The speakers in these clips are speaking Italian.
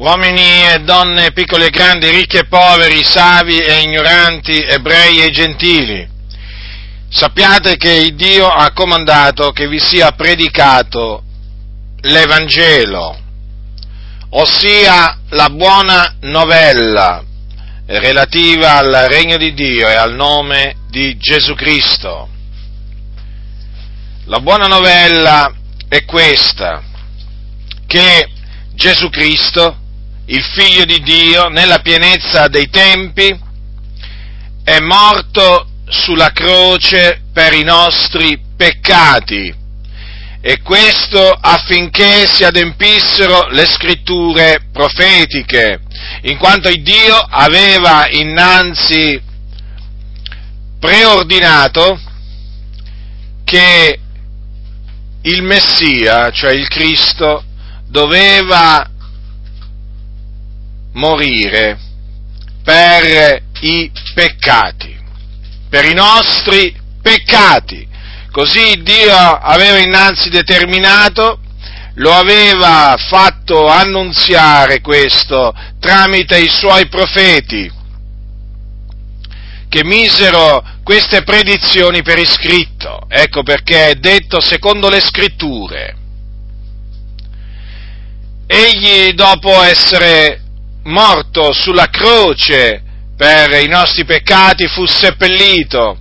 uomini e donne, piccoli e grandi, ricchi e poveri, savi e ignoranti, ebrei e gentili. Sappiate che Dio ha comandato che vi sia predicato l'Evangelo, ossia la buona novella relativa al regno di Dio e al nome di Gesù Cristo. La buona novella è questa, che Gesù Cristo, il figlio di Dio, nella pienezza dei tempi, è morto sulla croce per i nostri peccati. E questo affinché si adempissero le scritture profetiche, in quanto Dio aveva innanzi preordinato che il Messia, cioè il Cristo, doveva morire per i peccati, per i nostri peccati. Così Dio aveva innanzi determinato, lo aveva fatto annunziare questo tramite i suoi profeti, che misero queste predizioni per iscritto. Ecco perché è detto secondo le scritture. Egli, dopo essere morto sulla croce per i nostri peccati, fu seppellito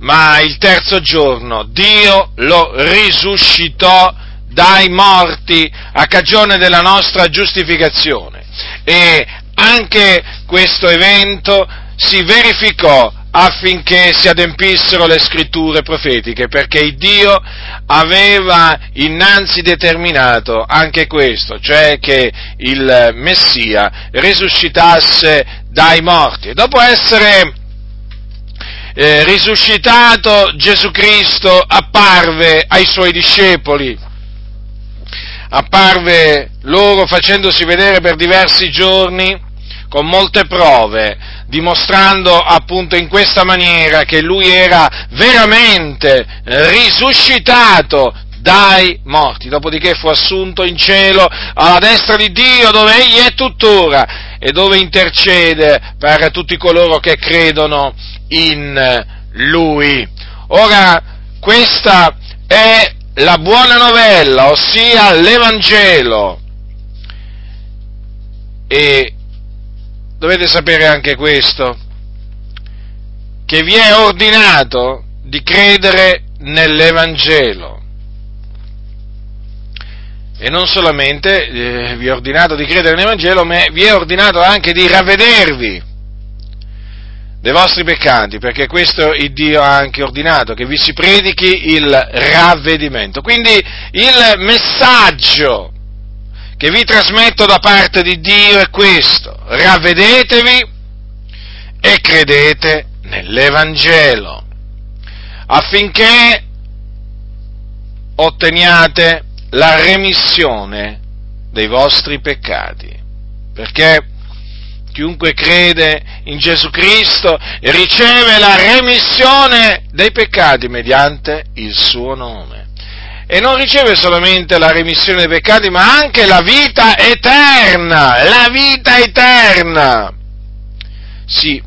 ma il terzo giorno Dio lo risuscitò dai morti a cagione della nostra giustificazione. E anche questo evento si verificò affinché si adempissero le scritture profetiche, perché Dio aveva innanzi determinato anche questo, cioè che il Messia risuscitasse dai morti. E dopo essere eh, risuscitato Gesù Cristo apparve ai suoi discepoli, apparve loro facendosi vedere per diversi giorni con molte prove, dimostrando appunto in questa maniera che lui era veramente risuscitato dai morti, dopodiché fu assunto in cielo alla destra di Dio dove egli è tuttora e dove intercede per tutti coloro che credono in lui. Ora, questa è la buona novella, ossia l'Evangelo. E dovete sapere anche questo, che vi è ordinato di credere nell'Evangelo. E non solamente eh, vi è ordinato di credere nell'Evangelo, ma vi è ordinato anche di ravvedervi dei vostri peccati, perché questo il Dio ha anche ordinato, che vi si predichi il ravvedimento. Quindi il messaggio che vi trasmetto da parte di Dio è questo, ravvedetevi e credete nell'Evangelo, affinché otteniate la remissione dei vostri peccati, perché chiunque crede in Gesù Cristo riceve la remissione dei peccati mediante il suo nome. E non riceve solamente la remissione dei peccati, ma anche la vita eterna, la vita eterna. Sì,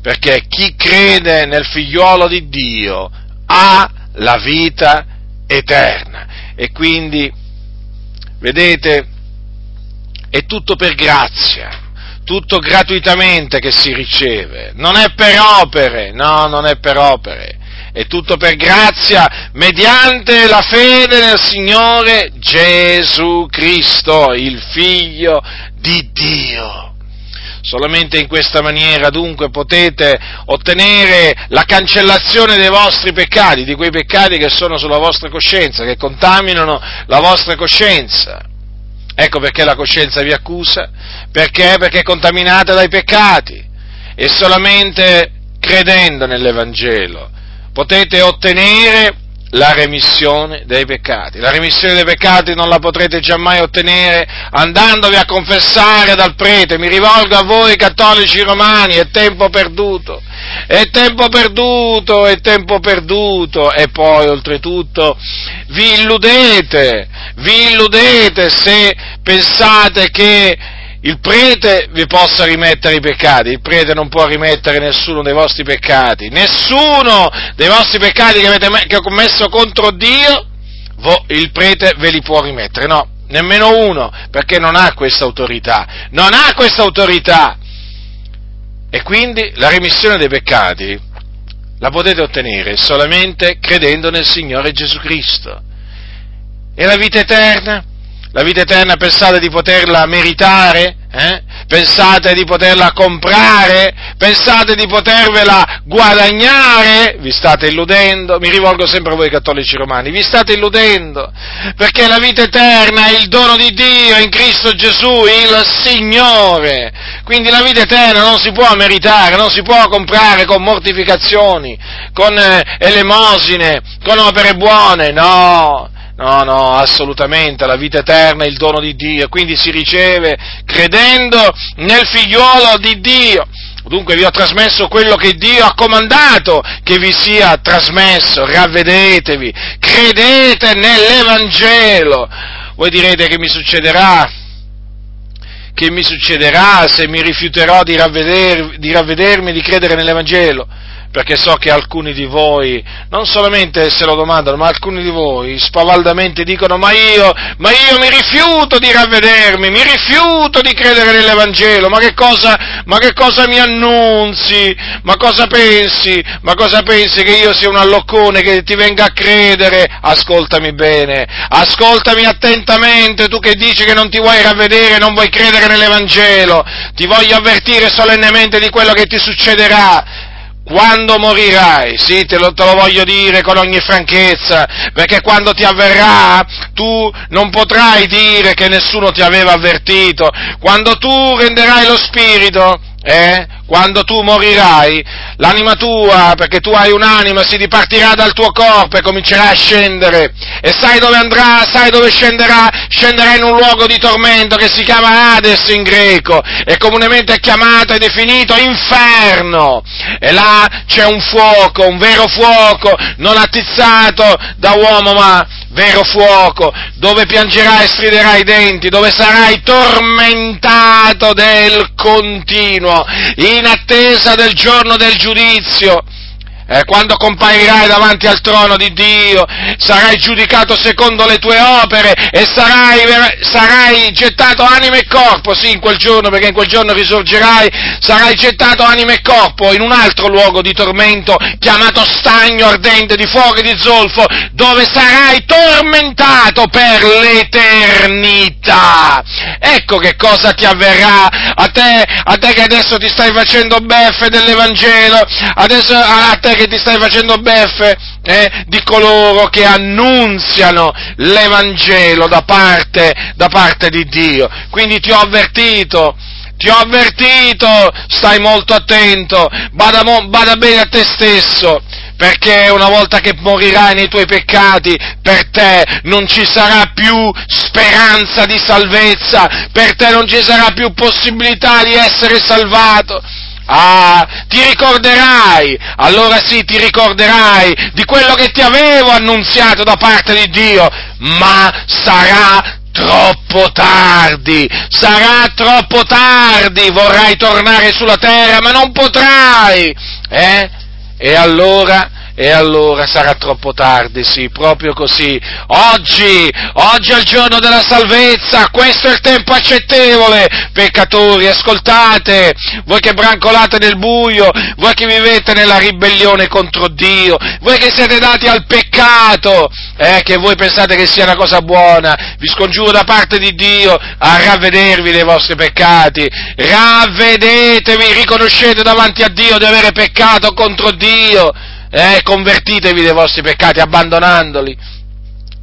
perché chi crede nel figliuolo di Dio ha la vita eterna. E quindi, vedete, è tutto per grazia tutto gratuitamente che si riceve, non è per opere, no, non è per opere, è tutto per grazia mediante la fede nel Signore Gesù Cristo, il Figlio di Dio. Solamente in questa maniera dunque potete ottenere la cancellazione dei vostri peccati, di quei peccati che sono sulla vostra coscienza, che contaminano la vostra coscienza. Ecco perché la coscienza vi accusa, perché? Perché è contaminata dai peccati e solamente credendo nell'Evangelo potete ottenere la remissione dei peccati. La remissione dei peccati non la potrete giammai ottenere andandovi a confessare dal prete. Mi rivolgo a voi cattolici romani, è tempo perduto. è tempo perduto, è tempo perduto, e poi oltretutto vi illudete, vi illudete se pensate che il prete vi possa rimettere i peccati, il prete non può rimettere nessuno dei vostri peccati, nessuno dei vostri peccati che avete che commesso contro Dio, il prete ve li può rimettere, no, nemmeno uno, perché non ha questa autorità, non ha questa autorità. E quindi la remissione dei peccati la potete ottenere solamente credendo nel Signore Gesù Cristo. E la vita eterna? La vita eterna pensate di poterla meritare? Eh? Pensate di poterla comprare? Pensate di potervela guadagnare? Vi state illudendo? Mi rivolgo sempre a voi cattolici romani, vi state illudendo? Perché la vita eterna è il dono di Dio in Cristo Gesù, il Signore. Quindi la vita eterna non si può meritare, non si può comprare con mortificazioni, con eh, elemosine, con opere buone, no No, assolutamente, la vita eterna è il dono di Dio, quindi si riceve credendo nel figliuolo di Dio. Dunque vi ho trasmesso quello che Dio ha comandato che vi sia trasmesso, ravvedetevi, credete nell'Evangelo. Voi direte che mi succederà, che mi succederà se mi rifiuterò di, ravveder, di ravvedermi, di credere nell'Evangelo perché so che alcuni di voi non solamente se lo domandano, ma alcuni di voi spavaldamente dicono ma io, ma io mi rifiuto di ravvedermi, mi rifiuto di credere nell'Evangelo, ma che cosa, ma che cosa mi annunzi? Ma cosa pensi? Ma cosa pensi che io sia un alloccone che ti venga a credere? Ascoltami bene, ascoltami attentamente, tu che dici che non ti vuoi ravvedere, non vuoi credere nell'Evangelo, ti voglio avvertire solennemente di quello che ti succederà quando morirai, sì, te lo, te lo, voglio dire con ogni franchezza, perché quando ti avverrà tu non potrai dire che nessuno ti aveva avvertito, quando tu renderai lo spirito, eh, quando tu morirai, l'anima tua, perché tu hai un'anima, si dipartirà dal tuo corpo e comincerà a scendere. E sai dove andrà, sai dove scenderà? Scenderà in un luogo di tormento che si chiama Hades in greco e comunemente è chiamato e definito inferno. E là c'è un fuoco, un vero fuoco, non attizzato da uomo ma vero fuoco, dove piangerai e striderai i denti, dove sarai tormentato del continuo, in attesa del giorno del giudizio eh, quando comparirai davanti al trono di Dio, sarai giudicato secondo le tue opere e sarai, sarai, gettato anima e corpo, sì, in quel giorno, perché in quel giorno risorgerai, sarai gettato anima e corpo in un altro luogo di tormento chiamato stagno ardente di fuoco e di zolfo, dove sarai tormentato per l'eternità. Ecco che cosa ti avverrà a te, a te che adesso ti stai facendo beffe dell'Evangelo, adesso a te che che ti stai facendo beffe eh, di coloro che annunziano l'Evangelo da parte, da parte di Dio. Quindi ti ho avvertito, ti ho avvertito, stai molto attento, bada, bada bene a te stesso, perché una volta che morirai nei tuoi peccati, per te non ci sarà più speranza di salvezza, per te non ci sarà più possibilità di essere salvato. Ah, ti ricorderai, allora sì, ti ricorderai di quello che ti avevo annunziato da parte di Dio, ma sarà troppo tardi, sarà troppo tardi, vorrai tornare sulla terra, ma non potrai, eh? E allora e allora sarà troppo tardi, sì, proprio così. Oggi, oggi è il giorno della salvezza, questo è il tempo accettevole. Peccatori, ascoltate, voi che brancolate nel buio, voi che vivete nella ribellione contro Dio, voi che siete dati al peccato, eh, che voi pensate che sia una cosa buona, vi scongiuro da parte di Dio a ravvedervi dei vostri peccati, ravvedetevi, riconoscete davanti a Dio di avere peccato contro Dio eh, convertitevi dei vostri peccati abbandonandoli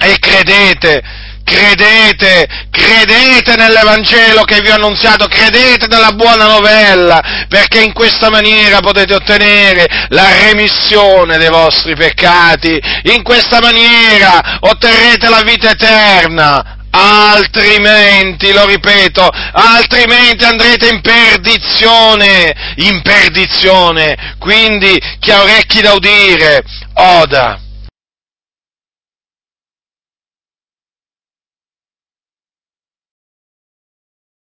e credete, credete, credete nell'Evangelo che vi ho annunziato, credete nella buona novella, perché in questa maniera potete ottenere la remissione dei vostri peccati, in questa maniera otterrete la vita eterna. Altrimenti, lo ripeto, altrimenti andrete in perdizione, in perdizione. Quindi chi ha orecchi da udire, oda